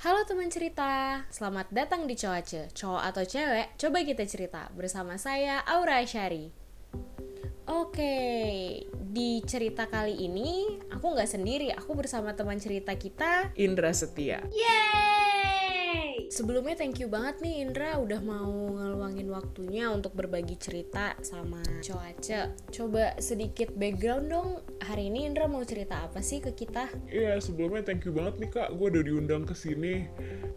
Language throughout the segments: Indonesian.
Halo teman cerita, selamat datang di Coace, cowok atau cewek, coba kita cerita bersama saya Aura Asyari. Oke, di cerita kali ini aku nggak sendiri, aku bersama teman cerita kita Indra Setia. Sebelumnya thank you banget nih Indra udah mau ngeluangin waktunya untuk berbagi cerita sama Coace. Coba sedikit background dong, hari ini Indra mau cerita apa sih ke kita? Iya, sebelumnya thank you banget nih kak, gue udah diundang ke sini.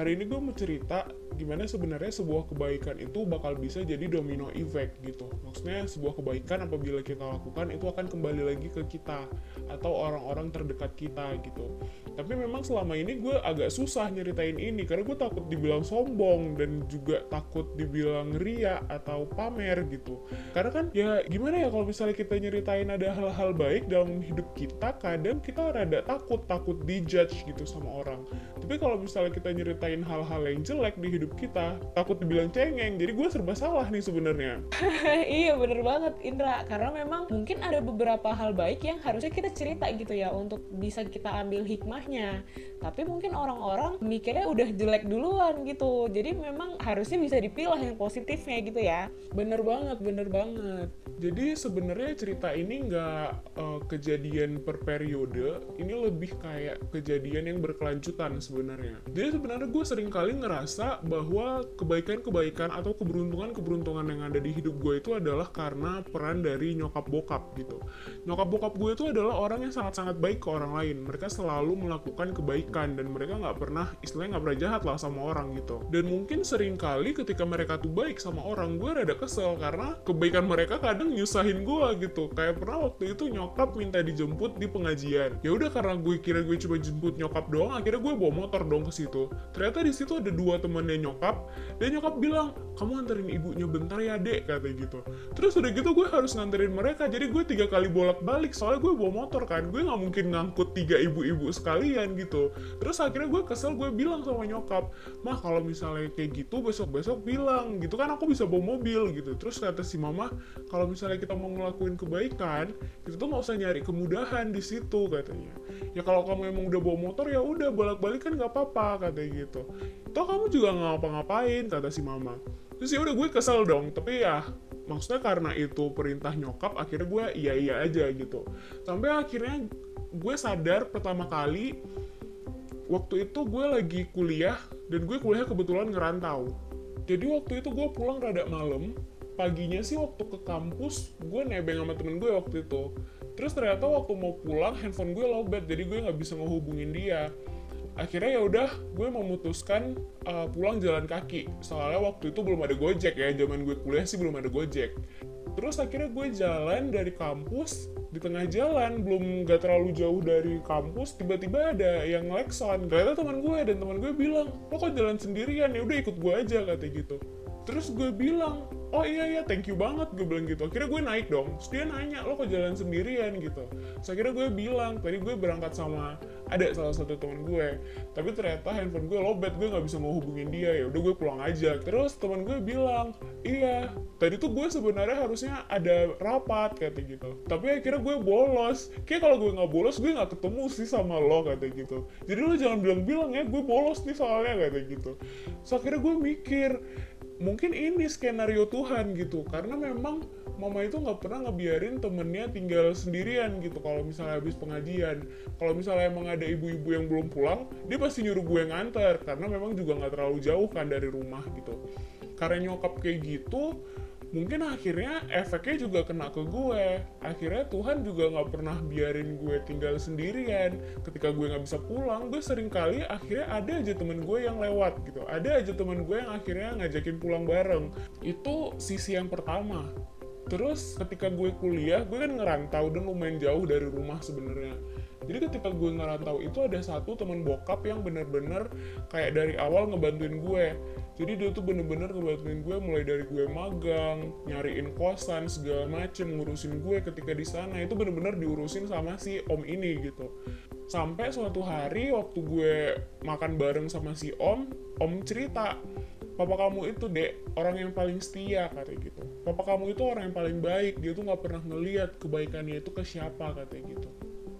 Hari ini gue mau cerita gimana sebenarnya sebuah kebaikan itu bakal bisa jadi domino effect gitu. Maksudnya sebuah kebaikan apabila kita lakukan itu akan kembali lagi ke kita atau orang-orang terdekat kita gitu. Tapi memang selama ini gue agak susah nyeritain ini karena gue takut dibilang sombong dan juga takut dibilang ria atau pamer gitu. Karena kan ya gimana ya kalau misalnya kita nyeritain ada hal-hal baik dalam hidup kita, kadang kita rada takut takut dijudge gitu sama orang. Tapi kalau misalnya kita nyeritain hal-hal yang jelek di hidup kita, takut dibilang cengeng. Jadi gue serba salah nih sebenarnya. iya bener banget Indra karena memang mungkin ada beberapa hal baik yang harusnya kita cerita gitu ya untuk bisa kita ambil hikmahnya tapi mungkin orang-orang mikirnya udah jelek duluan gitu jadi memang harusnya bisa dipilah yang positifnya gitu ya Bener banget, bener banget. Jadi sebenarnya cerita ini nggak eh, kejadian per periode, ini lebih kayak kejadian yang berkelanjutan sebenarnya. Jadi sebenarnya gue sering kali ngerasa bahwa kebaikan-kebaikan atau keberuntungan-keberuntungan yang ada di hidup gue itu adalah karena peran dari nyokap bokap gitu. Nyokap bokap gue itu adalah orang yang sangat-sangat baik ke orang lain. Mereka selalu melakukan kebaikan dan mereka nggak pernah, istilahnya nggak pernah jahat lah sama orang gitu. Dan mungkin sering kali ketika mereka tuh baik sama orang, gue rada kesel karena kebaikan mereka kadang nyusahin gue gitu. Kayak pernah waktu itu nyokap minta dijemput di pengajian. Ya udah karena gue kira gue coba jemput nyokap doang, akhirnya gue bawa motor dong ke situ. Ternyata di situ ada dua temannya nyokap dan nyokap bilang, "Kamu anterin ibunya bentar ya, Dek," katanya gitu. Terus udah gitu gue harus nganterin mereka. Jadi gue tiga kali bolak-balik soalnya gue bawa motor kan. Gue nggak mungkin ngangkut tiga ibu-ibu sekalian gitu. Terus akhirnya gue kesel gue bilang sama nyokap, "Mah, kalau misalnya kayak gitu besok-besok bilang gitu kan aku bisa bawa mobil gitu." Terus kata si mama, "Kalau misalnya kita mau ngelakuin kebaikan, kita tuh nggak usah nyari kemudahan di situ," katanya. "Ya kalau kamu emang udah bawa motor ya udah bolak-balik kan nggak apa-apa," katanya gitu. Toh kamu juga nggak ngapa-ngapain, kata si mama. Terus ya udah gue kesel dong, tapi ya maksudnya karena itu perintah nyokap, akhirnya gue iya iya aja gitu. Sampai akhirnya gue sadar pertama kali waktu itu gue lagi kuliah dan gue kuliah kebetulan ngerantau. Jadi waktu itu gue pulang rada malam, paginya sih waktu ke kampus gue nebeng sama temen gue waktu itu. Terus ternyata waktu mau pulang handphone gue lowbat, jadi gue nggak bisa ngehubungin dia. Akhirnya ya udah, gue memutuskan uh, pulang jalan kaki. Soalnya waktu itu belum ada gojek ya, zaman gue kuliah sih belum ada gojek. Terus akhirnya gue jalan dari kampus, di tengah jalan, belum gak terlalu jauh dari kampus, tiba-tiba ada yang ngelekson. Ternyata teman gue, dan teman gue bilang, lo kok jalan sendirian, ya udah ikut gue aja, kata gitu. Terus gue bilang, oh iya iya thank you banget, gue bilang gitu. Akhirnya gue naik dong, terus dia nanya, lo kok jalan sendirian gitu. Terus akhirnya gue bilang, tadi gue berangkat sama ada salah satu teman gue tapi ternyata handphone gue lobet gue nggak bisa mau hubungin dia. Ya udah gue pulang aja. Terus teman gue bilang iya tadi tuh gue sebenarnya harusnya ada rapat kata gitu. Tapi akhirnya gue bolos. Kayak kalau gue nggak bolos gue nggak ketemu sih sama lo kata gitu. Jadi lo jangan bilang-bilang ya gue bolos nih soalnya kata gitu. So akhirnya gue mikir mungkin ini skenario Tuhan gitu. Karena memang mama itu nggak pernah ngebiarin temennya tinggal sendirian gitu. Kalau misalnya habis pengajian. Kalau misalnya emang ada ibu-ibu yang belum pulang dia pasti nyuruh gue nganter. Karena memang juga nggak terlalu jauh kan dari rumah gitu. Karena nyokap kayak gitu mungkin akhirnya efeknya juga kena ke gue. Akhirnya Tuhan juga nggak pernah biarin gue tinggal sendirian. Ketika gue nggak bisa pulang gue sering kali akhirnya ada aja temen gue yang lewat gitu. Ada aja temen gue yang akhirnya ngajakin pulang bareng. Itu sisi yang pertama Terus ketika gue kuliah, gue kan ngerantau dan lumayan jauh dari rumah sebenarnya. Jadi ketika gue ngerantau itu ada satu teman bokap yang bener-bener kayak dari awal ngebantuin gue. Jadi dia tuh bener-bener ngebantuin gue mulai dari gue magang, nyariin kosan segala macem, ngurusin gue ketika di sana itu bener-bener diurusin sama si om ini gitu. Sampai suatu hari waktu gue makan bareng sama si om, om cerita papa kamu itu dek orang yang paling setia katanya gitu. Papa kamu itu orang yang paling baik. Dia tuh nggak pernah ngeliat kebaikannya itu ke siapa katanya gitu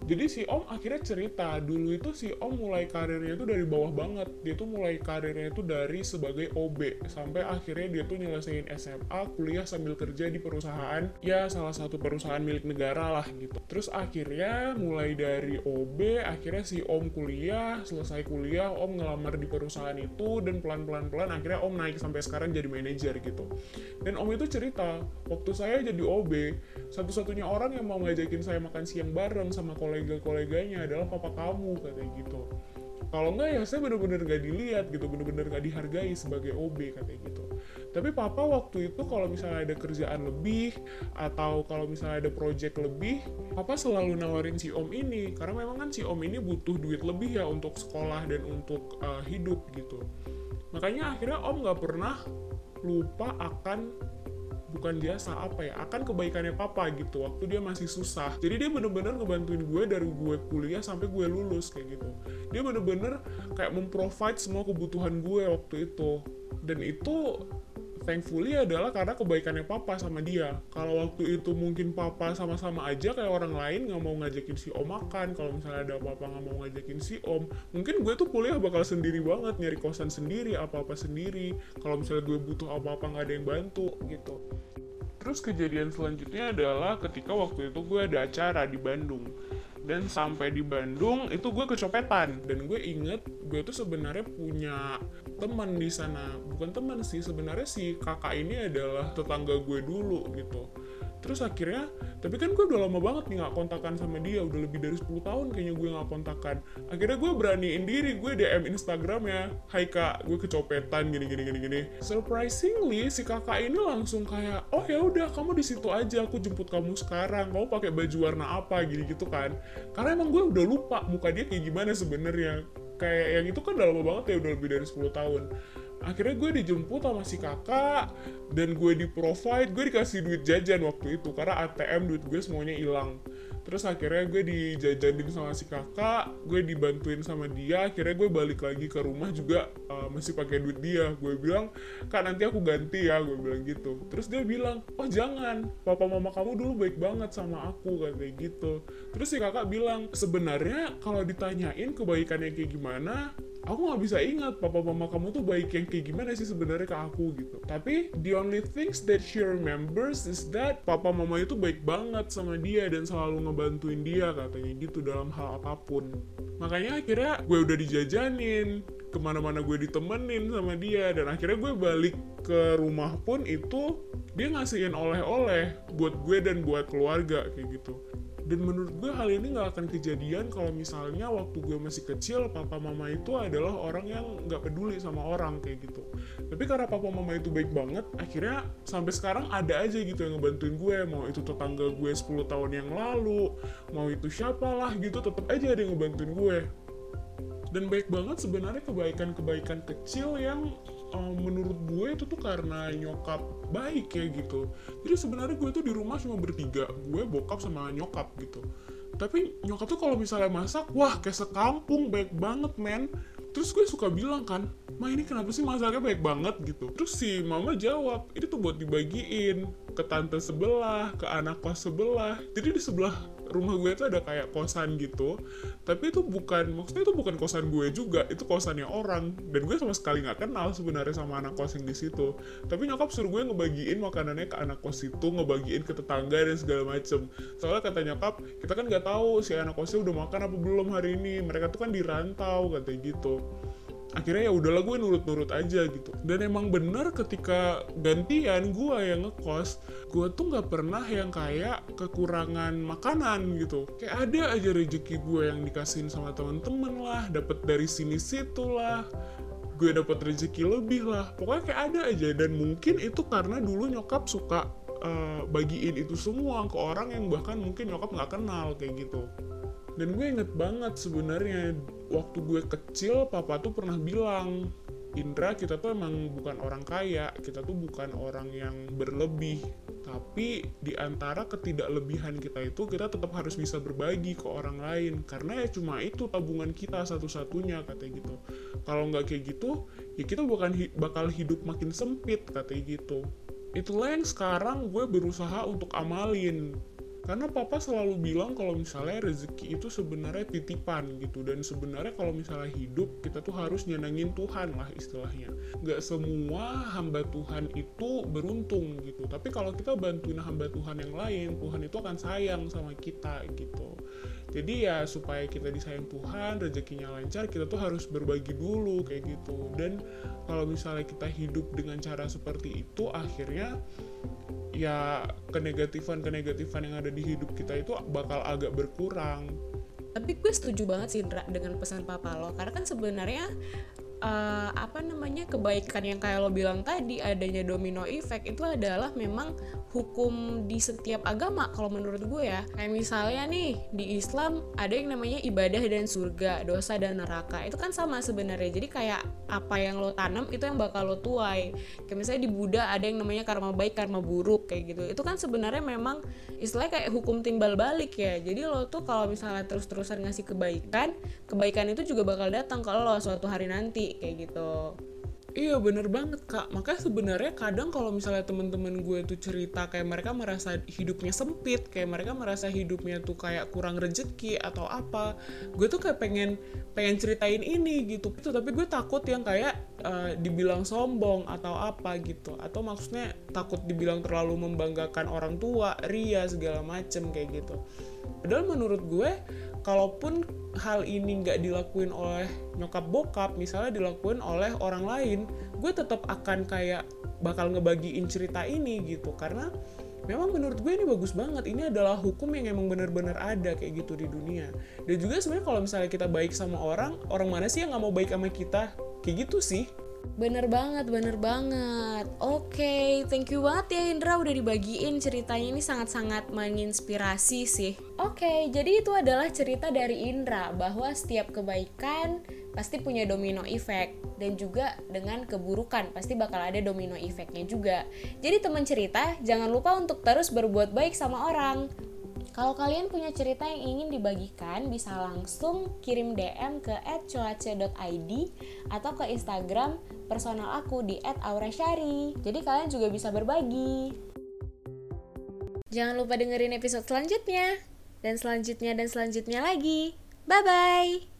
jadi si om akhirnya cerita dulu itu si om mulai karirnya itu dari bawah banget. Dia tuh mulai karirnya itu dari sebagai OB sampai akhirnya dia tuh nyelesain SMA kuliah sambil kerja di perusahaan ya salah satu perusahaan milik negara lah gitu. Terus akhirnya mulai dari OB akhirnya si om kuliah selesai kuliah om ngelamar di perusahaan itu dan pelan-pelan pelan akhirnya om naik sampai sekarang jadi manajer gitu. Dan om itu cerita waktu saya jadi OB satu-satunya orang yang mau ngajakin saya makan siang bareng sama kolega-koleganya adalah papa kamu katanya gitu. Kalau enggak ya saya bener-bener gak dilihat gitu bener-bener gak dihargai sebagai OB katanya gitu. Tapi papa waktu itu kalau misalnya ada kerjaan lebih atau kalau misalnya ada project lebih papa selalu nawarin si om ini. Karena memang kan si om ini butuh duit lebih ya untuk sekolah dan untuk uh, hidup gitu. Makanya akhirnya om nggak pernah lupa akan bukan jasa apa ya akan kebaikannya papa gitu. Waktu dia masih susah. Jadi dia bener-bener ngebantuin gue dari gue kuliah sampai gue lulus kayak gitu. Dia bener-bener kayak memprovide semua kebutuhan gue waktu itu. Dan itu thankfully adalah karena kebaikannya papa sama dia. Kalau waktu itu mungkin papa sama-sama aja kayak orang lain nggak mau ngajakin si om makan. Kalau misalnya ada apa-apa nggak mau ngajakin si om mungkin gue tuh kuliah bakal sendiri banget nyari kosan sendiri apa-apa sendiri. Kalau misalnya gue butuh apa-apa nggak ada yang bantu gitu. Terus kejadian selanjutnya adalah ketika waktu itu gue ada acara di Bandung. Dan sampai di Bandung itu gue kecopetan. Dan gue inget gue tuh sebenarnya punya teman di sana. Bukan teman sih sebenarnya si kakak ini adalah tetangga gue dulu gitu. Terus akhirnya tapi kan gue udah lama banget nih nggak kontakan sama dia udah lebih dari 10 tahun kayaknya gue nggak kontakan. Akhirnya gue beraniin diri gue DM Instagram ya Hai kak gue kecopetan gini gini gini gini. Surprisingly si kakak ini langsung kayak oh ya udah kamu di situ aja aku jemput kamu sekarang. Kamu pakai baju warna apa? Gini gitu kan. Karena emang gue udah lupa muka dia kayak gimana sebenarnya kayak yang itu kan udah lama banget ya udah lebih dari 10 tahun. Akhirnya gue dijemput sama si kakak dan gue di provide gue dikasih duit jajan waktu itu karena ATM duit gue semuanya hilang terus akhirnya gue dijajanin sama si kakak gue dibantuin sama dia akhirnya gue balik lagi ke rumah juga uh, masih pakai duit dia. Gue bilang kak nanti aku ganti ya gue bilang gitu. Terus dia bilang oh jangan. Papa mama kamu dulu baik banget sama aku kayak gitu. Terus si kakak bilang sebenarnya kalau ditanyain kebaikannya kayak gimana aku nggak bisa ingat papa mama kamu tuh baik yang kayak gimana sih sebenarnya ke aku gitu. Tapi the only things that she remembers is that papa mama itu baik banget sama dia dan selalu ngebantuin dia katanya gitu dalam hal apa pun. Makanya akhirnya gue udah dijajanin ke mana-mana gue ditemenin sama dia dan akhirnya gue balik ke rumah pun itu dia ngasihin oleh-oleh buat gue dan buat keluarga kayak gitu dan menurut gue hal ini nggak akan kejadian kalau misalnya waktu gue masih kecil papa mama itu adalah orang yang nggak peduli sama orang kayak gitu. Tapi karena papa mama itu baik banget akhirnya sampai sekarang ada aja gitu yang ngebantuin gue. Mau itu tetangga gue 10 tahun yang lalu mau itu siapalah gitu tetap aja ada yang ngebantuin gue. Dan baik banget sebenarnya kebaikan-kebaikan kecil yang um, menurut gue itu tuh karena nyokap baik kayak gitu. Jadi sebenarnya gue tuh di rumah cuma bertiga. Gue bokap sama nyokap gitu. Tapi nyokap tuh kalau misalnya masak wah kayak sekampung baik banget men. Terus gue suka bilang kan ma ini kenapa sih masaknya baik banget? gitu. Terus si mama jawab ini tuh buat dibagiin ke tante sebelah ke anak kos sebelah. Jadi di sebelah rumah gue itu ada kayak kosan gitu. Tapi itu bukan maksudnya itu bukan kosan gue juga itu kosannya orang. Dan gue sama sekali nggak kenal sebenarnya sama anak kos yang di situ. Tapi nyokap suruh gue ngebagiin makanannya ke anak kos itu ngebagiin ke tetangga dan segala macem. Soalnya kata nyokap kita kan nggak tahu si anak kosnya udah makan apa belum hari ini. Mereka tuh kan dirantau katanya gitu akhirnya ya udahlah gue nurut-nurut aja gitu. Dan emang bener ketika gantian gue yang ngekos gue tuh nggak pernah yang kayak kekurangan makanan gitu. Kayak ada aja rezeki gue yang dikasihin sama temen-temen lah dapat dari sini situ lah. Gue dapat rezeki lebih lah. Pokoknya kayak ada aja. Dan mungkin itu karena dulu nyokap suka uh, bagiin itu semua ke orang yang bahkan mungkin nyokap nggak kenal kayak gitu. Dan gue inget banget sebenarnya waktu gue kecil papa tuh pernah bilang Indra kita tuh emang bukan orang kaya kita tuh bukan orang yang berlebih. Tapi di antara ketidaklebihan kita itu kita tetap harus bisa berbagi ke orang lain. Karena ya cuma itu tabungan kita satu-satunya katanya gitu. Kalau nggak kayak gitu ya kita bukan hi bakal hidup makin sempit katanya gitu itulah yang sekarang gue berusaha untuk amalin karena papa selalu bilang kalau misalnya rezeki itu sebenarnya titipan gitu. Dan sebenarnya kalau misalnya hidup kita tuh harus nyenengin Tuhan lah istilahnya. Nggak semua hamba Tuhan itu beruntung gitu. Tapi kalau kita bantuin hamba Tuhan yang lain Tuhan itu akan sayang sama kita gitu. Jadi ya supaya kita disayang Tuhan rezekinya lancar kita tuh harus berbagi dulu kayak gitu. Dan kalau misalnya kita hidup dengan cara seperti itu akhirnya ya kenegatifan-kenegatifan yang ada di hidup kita itu bakal agak berkurang. Tapi gue setuju banget sih Indra dengan pesan papa lo karena kan sebenarnya uh, apa namanya kebaikan yang kayak lo bilang tadi adanya domino effect itu adalah memang hukum di setiap agama kalau menurut gue ya. Kayak misalnya nih di Islam ada yang namanya ibadah dan surga dosa dan neraka. Itu kan sama sebenarnya. Jadi kayak apa yang lo tanam itu yang bakal lo tuai. Kayak misalnya di Buddha ada yang namanya karma baik karma buruk kayak gitu. Itu kan sebenarnya memang istilahnya kayak hukum timbal balik ya. Jadi lo tuh kalau misalnya terus-terusan ngasih kebaikan kebaikan itu juga bakal datang kalau lo suatu hari nanti kayak gitu. Iya bener banget kak. Makanya sebenarnya kadang kalau misalnya temen-temen gue tuh cerita Kayak mereka merasa hidupnya sempit Kayak mereka merasa hidupnya tuh kayak kurang rezeki Atau apa Gue tuh kayak pengen pengen ceritain ini gitu. Itu Tapi gue takut yang kayak uh, dibilang sombong atau apa gitu. Atau maksudnya takut dibilang terlalu membanggakan orang tua Ria segala macem kayak gitu Padahal menurut gue kalaupun hal ini nggak dilakuin oleh nyokap bokap misalnya dilakuin oleh orang lain gue tetap akan kayak bakal ngebagiin cerita ini gitu. Karena memang menurut gue ini bagus banget. Ini adalah hukum yang emang bener-bener ada kayak gitu di dunia. Dan juga sebenarnya kalau misalnya kita baik sama orang orang mana sih yang nggak mau baik sama kita? Kayak gitu sih Bener banget, bener banget. Oke, okay, thank you banget ya Indra udah dibagiin ceritanya ini sangat-sangat menginspirasi sih. Oke, okay, jadi itu adalah cerita dari Indra bahwa setiap kebaikan pasti punya domino effect dan juga dengan keburukan pasti bakal ada domino effectnya juga. Jadi teman cerita, jangan lupa untuk terus berbuat baik sama orang. Kalau kalian punya cerita yang ingin dibagikan, bisa langsung kirim DM ke @coace.id atau ke Instagram personal aku di @aurashari. Jadi kalian juga bisa berbagi. Jangan lupa dengerin episode selanjutnya dan selanjutnya dan selanjutnya lagi. Bye bye.